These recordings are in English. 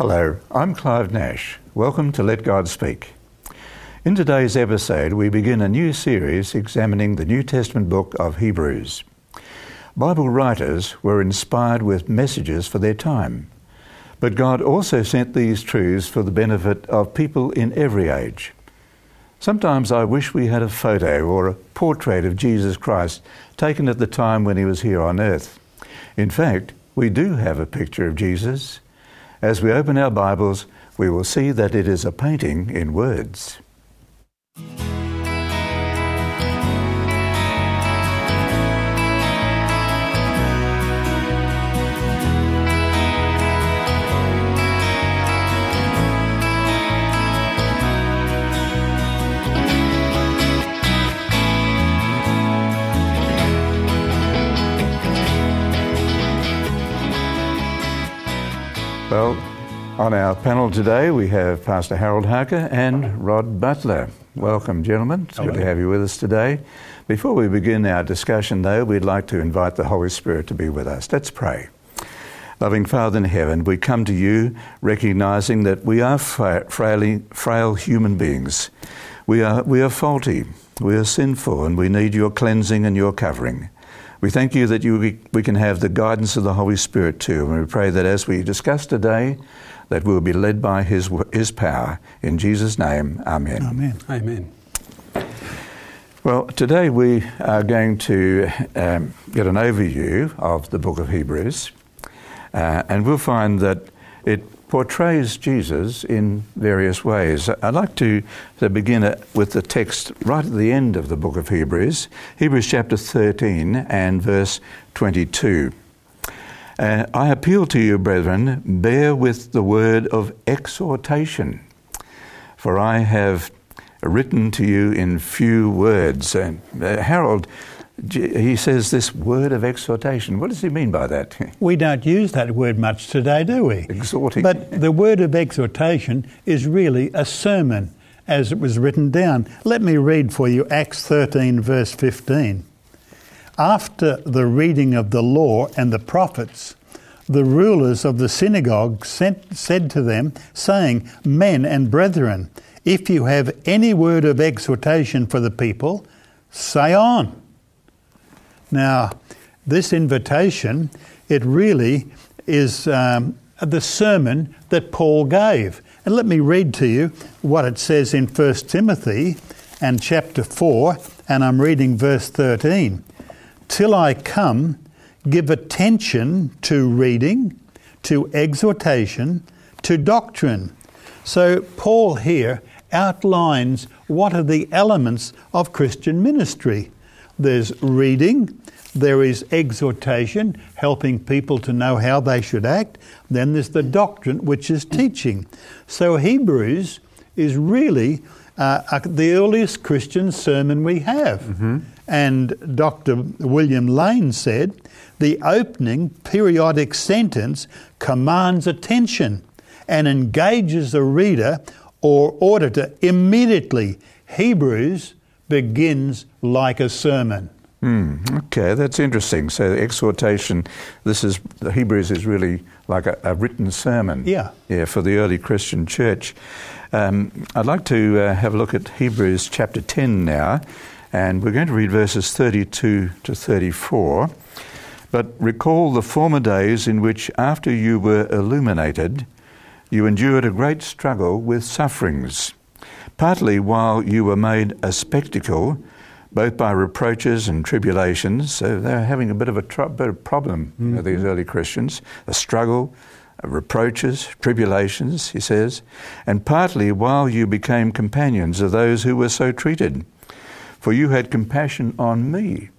Hello, I'm Clive Nash. Welcome to Let God Speak. In today's episode, we begin a new series examining the New Testament book of Hebrews. Bible writers were inspired with messages for their time, but God also sent these truths for the benefit of people in every age. Sometimes I wish we had a photo or a portrait of Jesus Christ taken at the time when he was here on earth. In fact, we do have a picture of Jesus. As we open our Bibles, we will see that it is a painting in words. Well, on our panel today, we have Pastor Harold Harker and Rod Butler. Welcome, gentlemen. It's Hello. good to have you with us today. Before we begin our discussion, though, we'd like to invite the Holy Spirit to be with us. Let's pray. Loving Father in heaven, we come to you recognizing that we are fra- frail, frail human beings. We are, we are faulty, we are sinful, and we need your cleansing and your covering. We thank you that you, we can have the guidance of the Holy Spirit too, and we pray that as we discuss today, that we'll be led by His, His power. In Jesus' name, Amen. Amen. Amen. Well, today we are going to um, get an overview of the book of Hebrews, uh, and we'll find that it portrays Jesus in various ways. I'd like to, begin with the text right at the end of the book of Hebrews, Hebrews chapter 13 and verse 22. Uh, I appeal to you, brethren, bear with the word of exhortation, for I have written to you in few words. Uh, Harold, he says this word of exhortation. What does he mean by that? We don't use that word much today, do we? Exhorting. But the word of exhortation is really a sermon as it was written down. Let me read for you Acts 13, verse 15. After the reading of the law and the prophets, the rulers of the synagogue sent, said to them, saying, Men and brethren, if you have any word of exhortation for the people, say on. Now, this invitation, it really is um, the sermon that Paul gave. And let me read to you what it says in 1 Timothy and chapter 4, and I'm reading verse 13. Till I come, give attention to reading, to exhortation, to doctrine. So, Paul here outlines what are the elements of Christian ministry. There's reading, there is exhortation, helping people to know how they should act. Then there's the doctrine, which is teaching. So Hebrews is really uh, the earliest Christian sermon we have. And Dr. William Lane said the opening periodic sentence commands attention and engages the reader or auditor immediately. Hebrews begins like a sermon. Hmm, okay, that's interesting. So, exhortation, this is, the Hebrews is really like a, a written sermon. Yeah. Yeah, for the early Christian church. Um, I'd like to uh, have a look at Hebrews chapter 10 now, and we're going to read verses 32 to 34. But recall the former days in which, after you were illuminated, you endured a great struggle with sufferings, partly while you were made a spectacle, both by reproaches and tribulations. So they're having a bit of a tr- bit of problem, you know, these early Christians, a struggle, uh, reproaches, tribulations, he says, and partly while you became companions of those who were so treated. For you had compassion on me.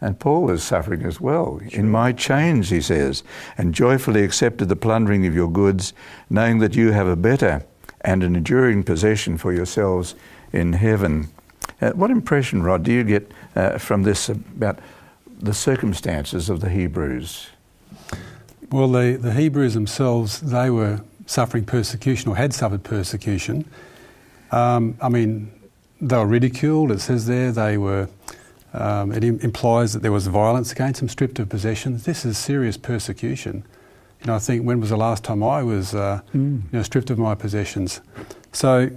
And Paul was suffering as well. In my chains, he says, and joyfully accepted the plundering of your goods, knowing that you have a better and an enduring possession for yourselves in heaven. Uh, what impression, Rod, do you get uh, from this about the circumstances of the Hebrews? Well, the, the Hebrews themselves, they were suffering persecution or had suffered persecution. Um, I mean, they were ridiculed, it says there. They were, um, it im- implies that there was violence against them, stripped of possessions. This is serious persecution. You know, I think when was the last time I was uh, you know, stripped of my possessions? So,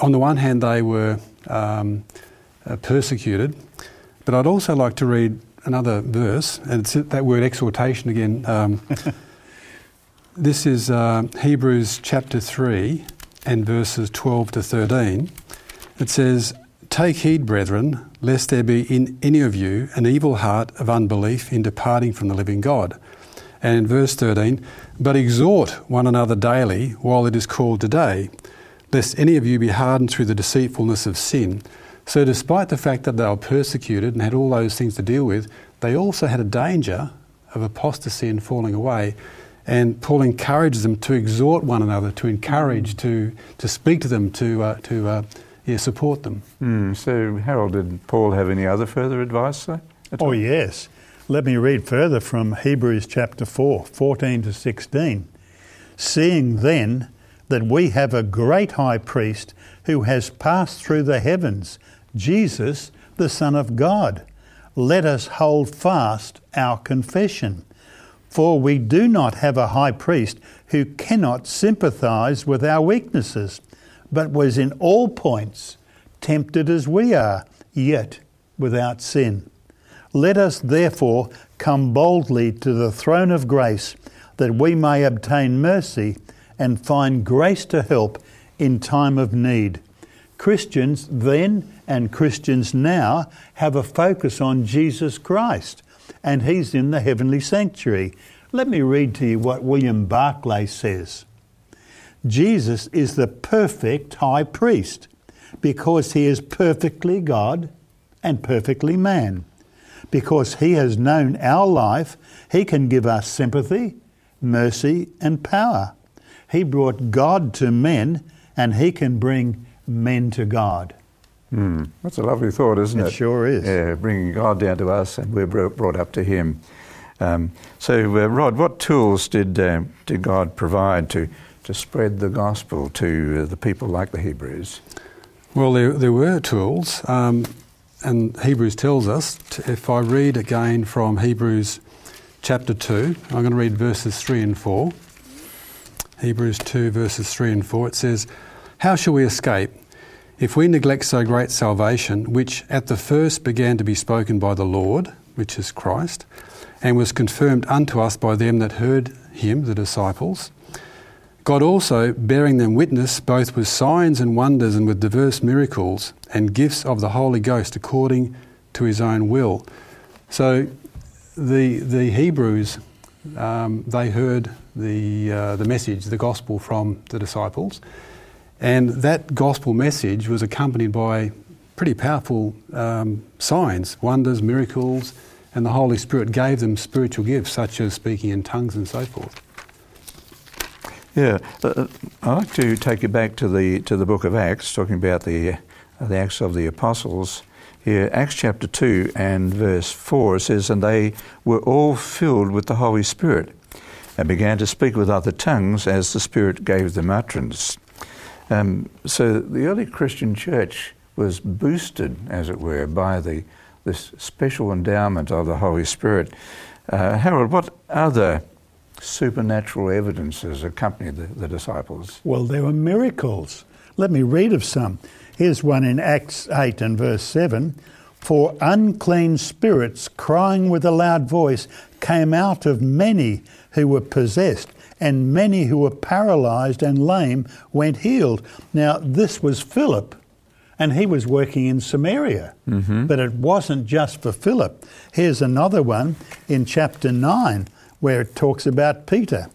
on the one hand, they were um, uh, persecuted, but I'd also like to read another verse, and it's that word exhortation again. Um, this is uh, Hebrews chapter 3 and verses 12 to 13. It says, Take heed, brethren, lest there be in any of you an evil heart of unbelief in departing from the living God. And in verse 13, But exhort one another daily while it is called today, lest any of you be hardened through the deceitfulness of sin. So, despite the fact that they were persecuted and had all those things to deal with, they also had a danger of apostasy and falling away. And Paul encourages them to exhort one another, to encourage, to, to speak to them, to, uh, to uh, yeah, support them. Mm, so, Harold, did Paul have any other further advice? Though, oh, yes. Let me read further from Hebrews chapter 4, 14 to 16. Seeing then that we have a great high priest who has passed through the heavens, Jesus, the Son of God, let us hold fast our confession. For we do not have a high priest who cannot sympathize with our weaknesses, but was in all points tempted as we are, yet without sin. Let us therefore come boldly to the throne of grace that we may obtain mercy and find grace to help in time of need. Christians then and Christians now have a focus on Jesus Christ, and He's in the heavenly sanctuary. Let me read to you what William Barclay says Jesus is the perfect high priest because He is perfectly God and perfectly man because He has known our life, He can give us sympathy, mercy, and power. He brought God to men, and He can bring men to God. Mm, that's a lovely thought, isn't it? It sure is. Yeah, bringing God down to us, and we're brought up to Him. Um, so, uh, Rod, what tools did uh, did God provide to to spread the gospel to uh, the people like the Hebrews? Well, there, there were tools. Um, and Hebrews tells us, if I read again from Hebrews chapter 2, I'm going to read verses 3 and 4. Hebrews 2, verses 3 and 4, it says, How shall we escape if we neglect so great salvation, which at the first began to be spoken by the Lord, which is Christ, and was confirmed unto us by them that heard him, the disciples? God also, bearing them witness, both with signs and wonders and with diverse miracles and gifts of the Holy Ghost according to his own will. So the, the Hebrews, um, they heard the, uh, the message, the gospel from the disciples, and that gospel message was accompanied by pretty powerful um, signs, wonders, miracles, and the Holy Spirit gave them spiritual gifts such as speaking in tongues and so forth. Yeah, uh, uh, I'd like to take you back to the to the book of Acts, talking about the uh, the Acts of the Apostles. Here, Acts chapter two and verse four says, "And they were all filled with the Holy Spirit, and began to speak with other tongues as the Spirit gave them utterance." Um, so the early Christian church was boosted, as it were, by the this special endowment of the Holy Spirit. Uh, Harold, what other supernatural evidences accompanied the, the disciples? Well, there were miracles. Let me read of some. Here's one in Acts 8 and verse 7. For unclean spirits, crying with a loud voice, came out of many who were possessed, and many who were paralyzed and lame went healed. Now, this was Philip, and he was working in Samaria. Mm-hmm. But it wasn't just for Philip. Here's another one in chapter 9 where it talks about Peter.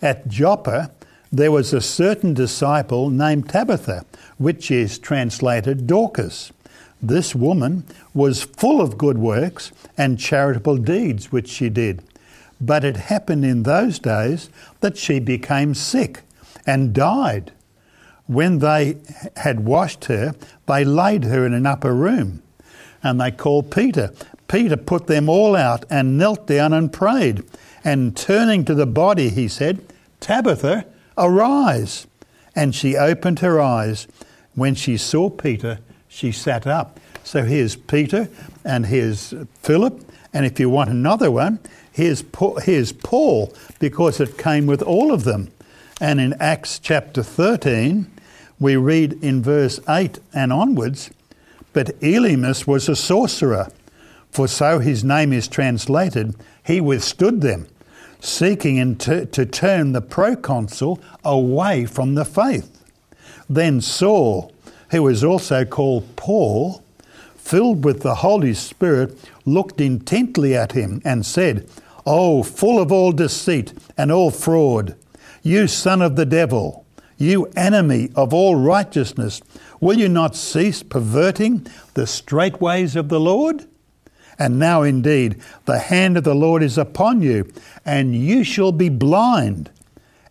At Joppa, there was a certain disciple named Tabitha, which is translated Dorcas. This woman was full of good works and charitable deeds which she did. But it happened in those days that she became sick and died. When they had washed her, they laid her in an upper room. And they called Peter. Peter put them all out and knelt down and prayed. And turning to the body, he said, Tabitha, arise. And she opened her eyes. When she saw Peter, she sat up. So here's Peter and here's Philip. And if you want another one, here's Paul, here's Paul because it came with all of them. And in Acts chapter 13, we read in verse 8 and onwards, but Elymas was a sorcerer, for so his name is translated. He withstood them, seeking to, to turn the proconsul away from the faith. Then Saul, who was also called Paul, filled with the Holy Spirit, looked intently at him and said, Oh, full of all deceit and all fraud, you son of the devil, you enemy of all righteousness, will you not cease perverting the straight ways of the Lord? And now indeed the hand of the Lord is upon you, and you shall be blind.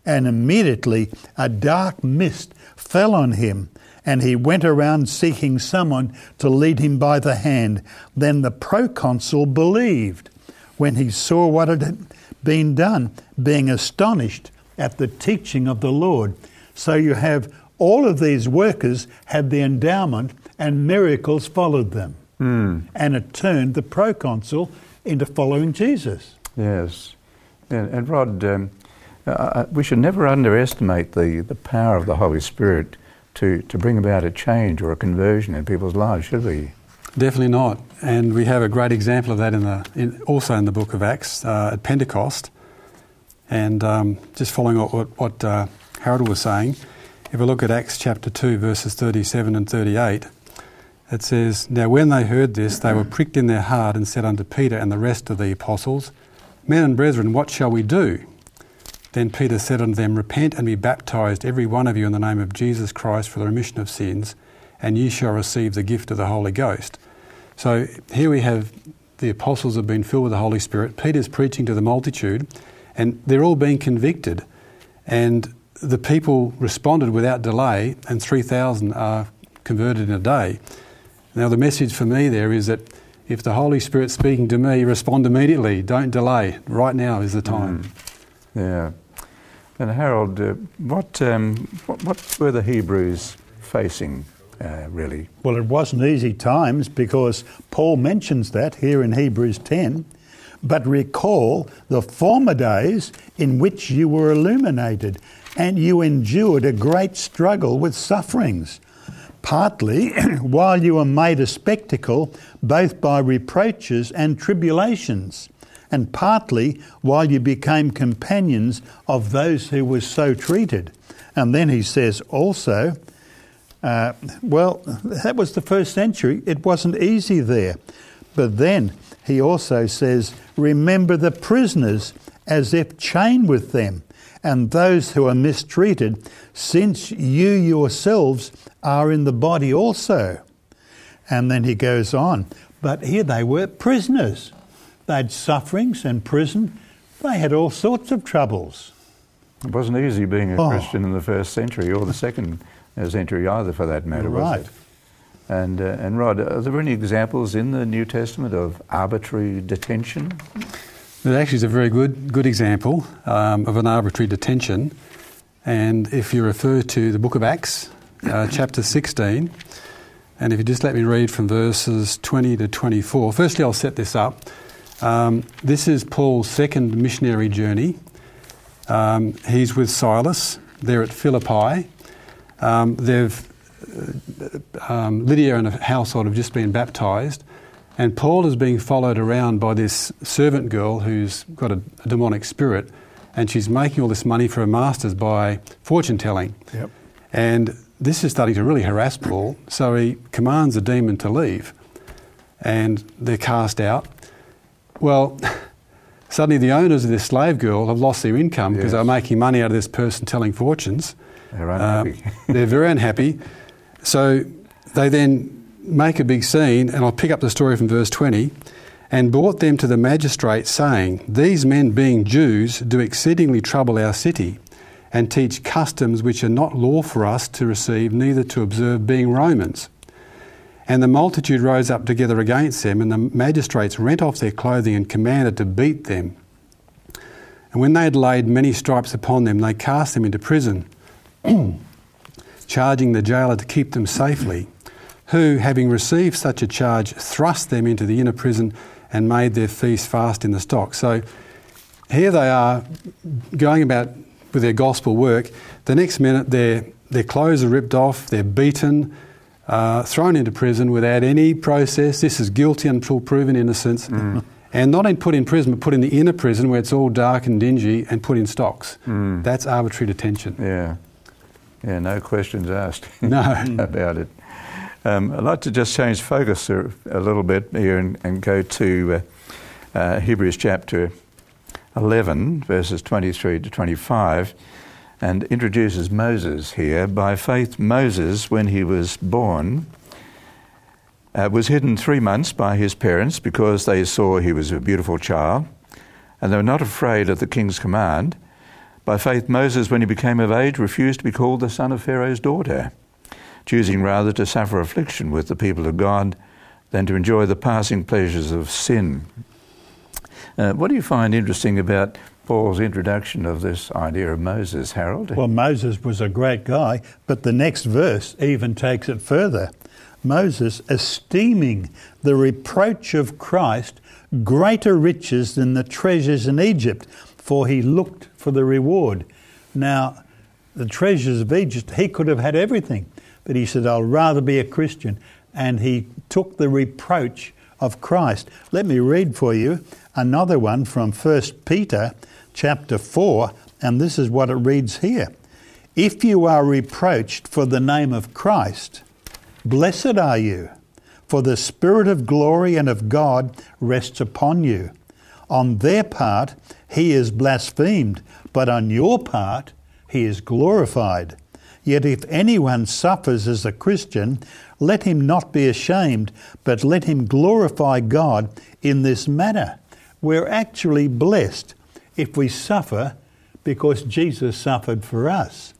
And immediately a dark mist fell on him, and he went around seeking someone to lead him by the hand. Then the proconsul believed when he saw what had been done, being astonished at the teaching of the Lord. So you have all of these workers had the endowment, and miracles followed them. Mm. And it turned the proconsul into following Jesus. Yes. And, and Rod, um, uh, we should never underestimate the, the power of the Holy Spirit to, to bring about a change or a conversion in people's lives, should we? Definitely not. And we have a great example of that in the, in, also in the book of Acts uh, at Pentecost. And um, just following up what, what uh, Harold was saying, if we look at Acts chapter 2, verses 37 and 38, it says, Now when they heard this, they were pricked in their heart and said unto Peter and the rest of the apostles, Men and brethren, what shall we do? Then Peter said unto them, Repent and be baptized, every one of you, in the name of Jesus Christ for the remission of sins, and ye shall receive the gift of the Holy Ghost. So here we have the apostles have been filled with the Holy Spirit. Peter's preaching to the multitude, and they're all being convicted. And the people responded without delay, and 3,000 are converted in a day. Now, the message for me there is that if the Holy Spirit's speaking to me, respond immediately. Don't delay. Right now is the time. Mm. Yeah. And Harold, uh, what, um, what, what were the Hebrews facing, uh, really? Well, it wasn't easy times because Paul mentions that here in Hebrews 10. But recall the former days in which you were illuminated and you endured a great struggle with sufferings, partly while you were made a spectacle both by reproaches and tribulations and partly while you became companions of those who were so treated. And then he says also, uh, well, that was the first century. It wasn't easy there. But then he also says, remember the prisoners as if chained with them, and those who are mistreated, since you yourselves are in the body also. And then he goes on, but here they were prisoners. They had sufferings and prison. They had all sorts of troubles. It wasn't easy being a Oh. Christian in the first century or the second century either, for that matter, was Right. it? And, uh, and Rod, are there any examples in the New Testament of arbitrary detention? It actually is a very good, good example um, of an arbitrary detention. And if you refer to the book of Acts, uh, chapter 16, and if you just let me read from verses 20 to 24. Firstly, I'll set this up. Um, this is Paul's second missionary journey. Um, he's with Silas. They're at Philippi. Um, they've uh, um, Lydia and her household have just been baptized, and Paul is being followed around by this servant girl who's got a, a demonic spirit, and she's making all this money for her masters by fortune telling. Yep. And this is starting to really harass Paul, so he commands the demon to leave, and they're cast out. Well, suddenly the owners of this slave girl have lost their income because Yes. they're making money out of this person telling fortunes. They're Um, they're very unhappy. So they then make a big scene, and I'll pick up the story from verse 20. And brought them to the magistrate, saying, These men, being Jews, do exceedingly trouble our city, and teach customs which are not law for us to receive, neither to observe, being Romans. And the multitude rose up together against them, and the magistrates rent off their clothing and commanded to beat them. And when they had laid many stripes upon them, they cast them into prison, charging the jailer to keep them safely, who, having received such a charge, thrust them into the inner prison and made their feast fast in the stock. So here they are going about with their gospel work. The next minute, their, their clothes are ripped off, they're beaten, uh, thrown into prison without any process. This is guilty until proven innocence. Mm. And not in put in prison, but put in the inner prison where it's all dark and dingy and put in stocks. Mm. That's arbitrary detention. Yeah. Yeah, no questions asked no. about it. Um, I'd like to just change focus a, a little bit here and, and go to uh, uh, Hebrews chapter 11, verses 23 to 25, and introduces Moses here. By faith, Moses, when he was born, uh, was hidden three months by his parents because they saw he was a beautiful child, and they were not afraid of the king's command. By faith, Moses, when he became of age, refused to be called the son of Pharaoh's daughter, choosing rather to suffer affliction with the people of God than to enjoy the passing pleasures of sin. Uh, what do you find interesting about Paul's introduction of this idea of Moses, Harold? Well, Moses was a great guy, but the next verse even takes it further. Moses, esteeming the reproach of Christ greater riches than the treasures in Egypt, for he looked for the reward. Now, the treasures of Egypt, he could have had everything, but he said, I'll rather be a Christian. And he took the reproach of Christ. Let me read for you another one from 1 Peter chapter 4, and this is what it reads here. If you are reproached for the name of Christ, blessed are you, for the Spirit of glory and of God rests upon you. On their part, he is blasphemed, but on your part, he is glorified. Yet if anyone suffers as a Christian, let him not be ashamed, but let him glorify God in this manner. We're actually blessed if we suffer because Jesus suffered for us.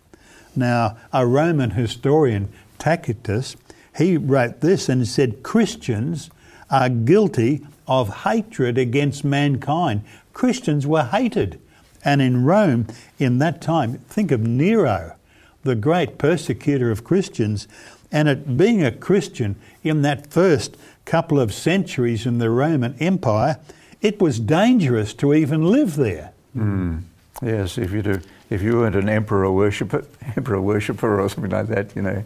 Now, a Roman historian, Tacitus, he wrote this and said Christians are guilty of hatred against mankind. Christians were hated. And in Rome, in that time, think of Nero, the great persecutor of Christians. And it being a Christian in that first couple of centuries in the Roman Empire, it was dangerous to even live there. Mm. Yes, if you do, if you weren't an emperor worshipper, emperor worshipper or something like that, you know,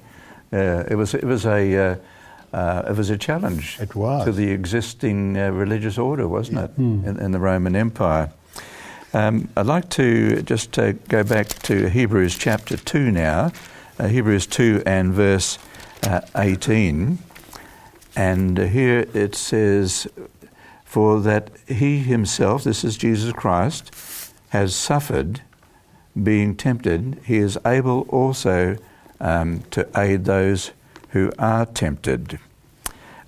uh, it was it was a uh, uh, it was a challenge it was. to the existing uh, religious order, wasn't it, mm. in, in, the Roman Empire? Um, I'd like to just uh, go back to Hebrews chapter two now, uh, Hebrews two and verse eighteen, and here it says for that he himself, this is Jesus Christ, has suffered being tempted, he is able also um, to aid those who are tempted.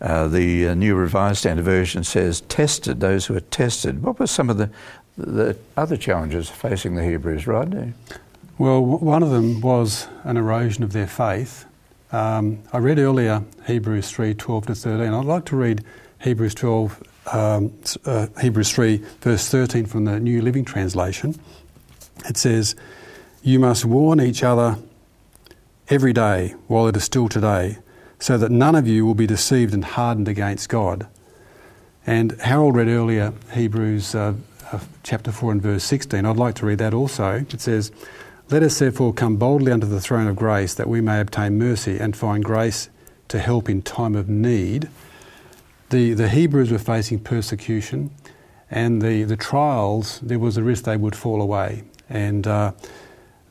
Uh, the uh, New Revised Standard Version says tested, those who are tested. What were some of the, the other challenges facing the Hebrews, Rod? Well, one of them was an erosion of their faith. Um, I read earlier Hebrews 3 12 to 13. I'd like to read Hebrews 12 um, uh, Hebrews 3, verse 13 from the New Living Translation. It says, You must warn each other every day while it is still today, so that none of you will be deceived and hardened against God. And Harold read earlier Hebrews uh, chapter 4 and verse 16. I'd like to read that also. It says, Let us therefore come boldly unto the throne of grace, that we may obtain mercy and find grace to help in time of need the, the Hebrews were facing persecution, and the, the trials, there was a risk they would fall away. And uh,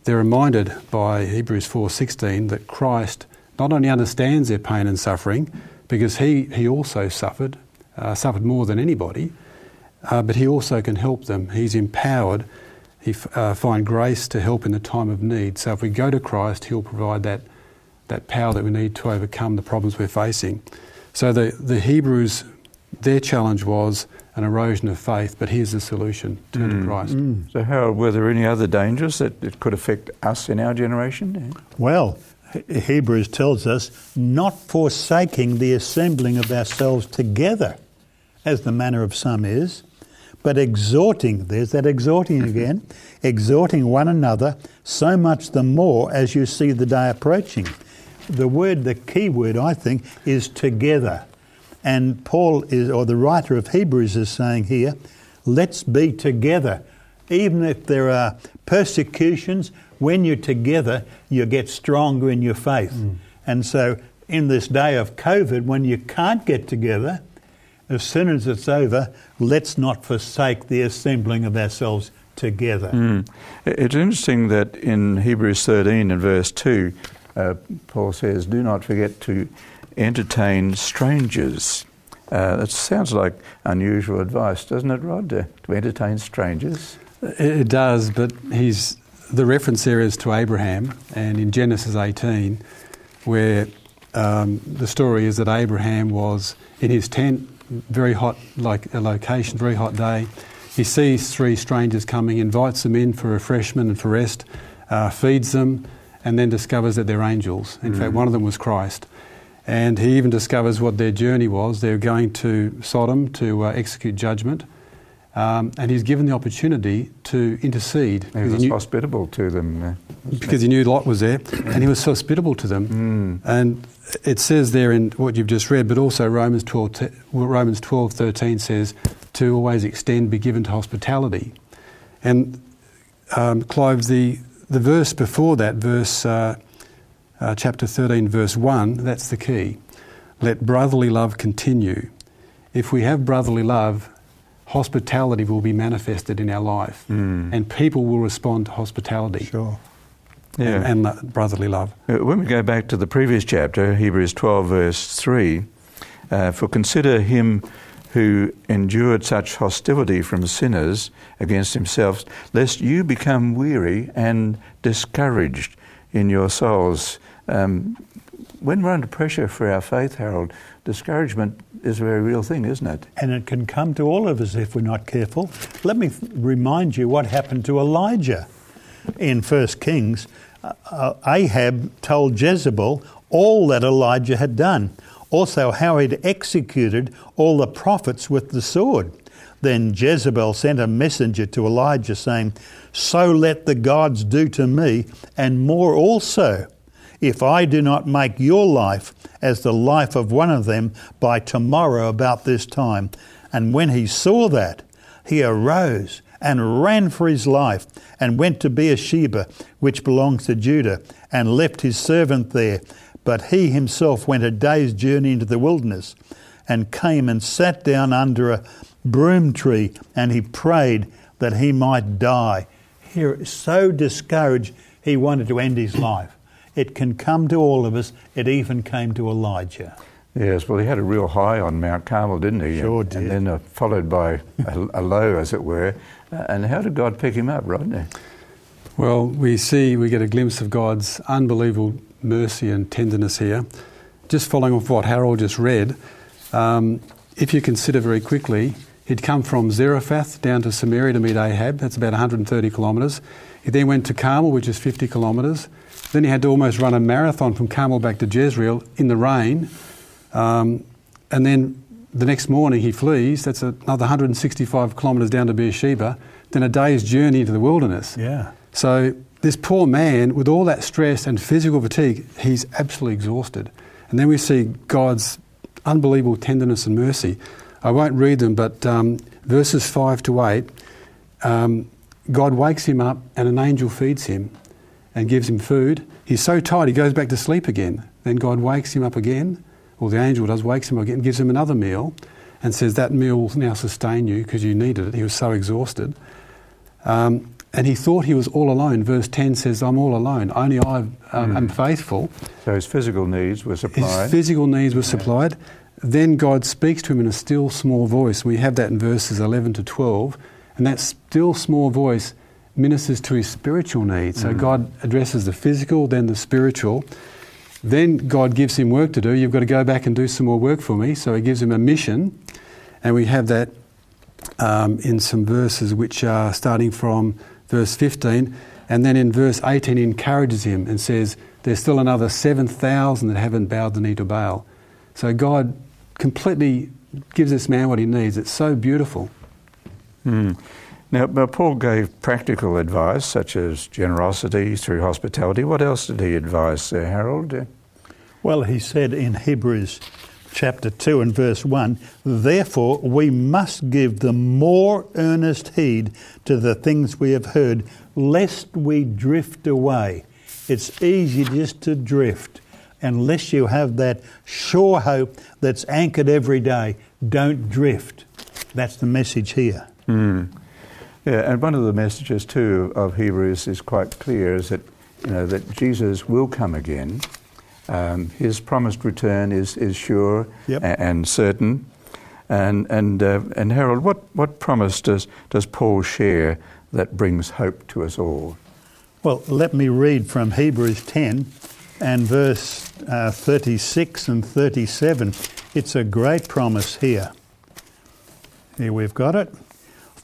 they're reminded by Hebrews 4.16 that Christ not only understands their pain and suffering, because he, he also suffered, uh, suffered more than anybody, uh, but he also can help them. He's empowered. He f- uh, find grace to help in the time of need. So if we go to Christ, he'll provide that, that power that we need to overcome the problems we're facing. So the, the Hebrews, their challenge was an erosion of faith, but here's the solution turn mm. to Christ. Mm. So, Harold, were there any other dangers that it could affect us in our generation? Well, Hebrews tells us not forsaking the assembling of ourselves together, as the manner of some is, but exhorting, there's that exhorting again, exhorting one another, so much the more as you see the day approaching the word, the key word, I think, is together. And Paul is, or the writer of Hebrews is saying here, let's be together. Even if there are persecutions, when you're together, you get stronger in your faith. Mm. And so, in this day of COVID, when you can't get together, as soon as it's over, let's not forsake the assembling of ourselves together. Mm. It's interesting that in Hebrews 13 and verse 2, uh, Paul says, Do not forget to entertain strangers. Uh, that sounds like unusual advice, doesn't it, Rod, to, to entertain strangers? It, it does, but he's the reference there is to Abraham, and in Genesis 18, where um, the story is that Abraham was in his tent, very hot, like a location, very hot day. He sees three strangers coming, invites them in for refreshment and for rest, uh, feeds them, and then discovers that they're angels. In mm. fact, one of them was Christ. And he even discovers what their journey was. They're going to Sodom to uh, execute judgment. Um, and he's given the opportunity to intercede. He was he knew, hospitable to them. Uh, because he knew Lot was there, and he was so hospitable to them. Mm. And it says there in what you've just read, but also Romans 12, Romans 12 13 says to always extend, be given to hospitality. And um, Clive, the, the verse before that, verse uh, uh, chapter 13, verse 1, that's the key. Let brotherly love continue. If we have brotherly love, hospitality will be manifested in our life, mm. and people will respond to hospitality. Sure. Yeah. And, and brotherly love. Uh, when we go back to the previous chapter, Hebrews 12, verse 3, uh, for consider him who endured such hostility from sinners against himself, lest you become weary and discouraged in your souls. Um, when we're under pressure for our faith, Harold, discouragement is a very real thing, isn't it? And it can come to all of us if we're not careful. Let me th- remind you what happened to Elijah in 1 Kings. Uh, uh, Ahab told Jezebel all that Elijah had done, also how he'd executed all the prophets with the sword. Then Jezebel sent a messenger to Elijah saying, So let the gods do to me, and more also if I do not make your life as the life of one of them by tomorrow about this time. And when he saw that, he arose and ran for his life and went to Beersheba, which belongs to Judah, and left his servant there. But he himself went a day's journey into the wilderness and came and sat down under a broom tree and he prayed that he might die. Here, so discouraged, he wanted to end his life. It can come to all of us. It even came to Elijah. Yes, well, he had a real high on Mount Carmel, didn't he? Sure and, did. And then uh, followed by a, a, low, as it were. Uh, and how did God pick him up, Rodney? Well, we see, we get a glimpse of God's unbelievable mercy and tenderness here. Just following off what Harold just read, um, if you consider very quickly, he'd come from Zarephath down to Samaria to meet Ahab. That's about 130 kilometres. He then went to Carmel, which is 50 kilometres. Then he had to almost run a marathon from Carmel back to Jezreel in the rain. Um, and then the next morning he flees. That's another 165 kilometres down to Beersheba. Then a day's journey into the wilderness. Yeah. So this poor man, with all that stress and physical fatigue, he's absolutely exhausted. And then we see God's unbelievable tenderness and mercy. I won't read them, but um, verses 5 to 8, um, God wakes him up and an angel feeds him and gives him food. He's so tired, he goes back to sleep again. Then God wakes him up again, or the angel does, wakes him up again, gives him another meal, and says, That meal will now sustain you because you needed it. He was so exhausted. Um, and he thought he was all alone. Verse 10 says, I'm all alone. Only I um, mm. am faithful. So his physical needs were supplied. His physical needs were yeah. supplied. Then God speaks to him in a still small voice. We have that in verses 11 to 12. And that still small voice ministers to his spiritual needs. So mm. God addresses the physical, then the spiritual. Then God gives him work to do. You've got to go back and do some more work for me. So he gives him a mission. And we have that um, in some verses which are starting from verse 15. And then in verse 18, he encourages him and says, There's still another 7,000 that haven't bowed the knee to Baal. So God completely gives this man what he needs. It's so beautiful. Mm. Now, Paul gave practical advice such as generosity through hospitality. What else did he advise there, Harold? Well, he said in Hebrews chapter 2 and verse 1 Therefore, we must give the more earnest heed to the things we have heard, lest we drift away. It's easy just to drift unless you have that sure hope that's anchored every day. Don't drift. That's the message here. Mm. Yeah, and one of the messages too of Hebrews is quite clear: is that you know that Jesus will come again. Um, his promised return is is sure Yep. a- and certain. And and uh, and Harold, what what promise does does Paul share that brings hope to us all? Well, let me read from Hebrews 10 and verse uh, 36 and 37. It's a great promise here. Here we've got it.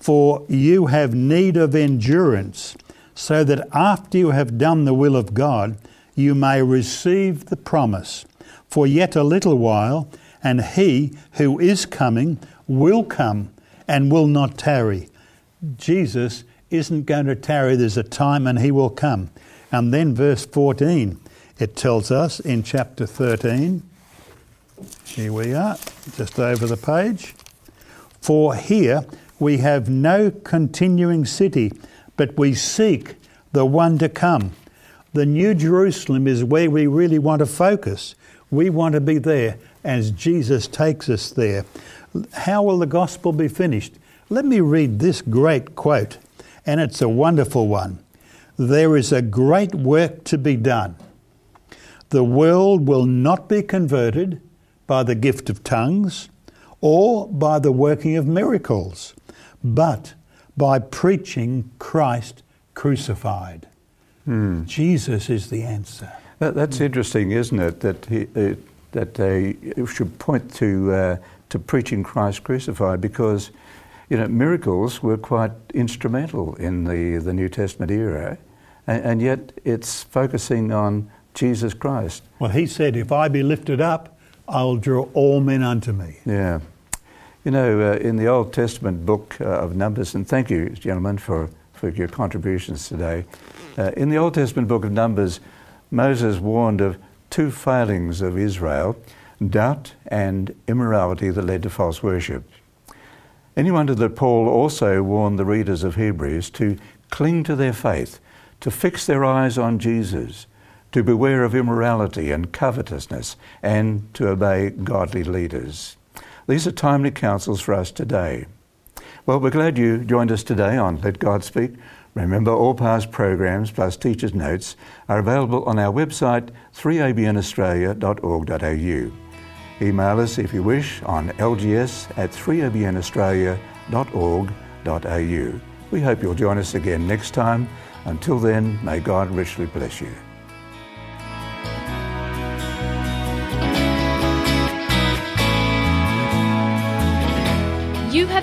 For you have need of endurance, so that after you have done the will of God, you may receive the promise. For yet a little while, and he who is coming will come and will not tarry. Jesus isn't going to tarry. There's a time and he will come. And then verse 14, it tells us in chapter 13, here we are, just over the page. For here we have no continuing city, but we seek the one to come. The New Jerusalem is where we really want to focus. We want to be there as Jesus takes us there. How will the gospel be finished? Let me read this great quote, and it's a wonderful one. There is a great work to be done. The world will not be converted by the gift of tongues or by the working of miracles, but by preaching Christ crucified. Jesus is the answer. That, that's interesting, isn't it? That he, uh, that they should point to uh, to preaching Christ crucified because you know miracles were quite instrumental in the, the New Testament era, and, and yet it's focusing on Jesus Christ. Well, he said, If I be lifted up, I'll draw all men unto me. Yeah. You know, uh, in the Old Testament book uh, of Numbers, and thank you, gentlemen, for, for your contributions today. Uh, in the Old Testament book of Numbers, Moses warned of two failings of Israel doubt and immorality that led to false worship. And you wonder that Paul also warned the readers of Hebrews to cling to their faith, to fix their eyes on Jesus, to beware of immorality and covetousness, and to obey godly leaders. These are timely counsels for us today. Well, we're glad you joined us today on Let God Speak. Remember, all past programs plus teachers' notes are available on our website 3abnaustralia.org.au. Email us if you wish on lgs at 3abnaustralia.org.au. We hope you'll join us again next time. Until then, may God richly bless you.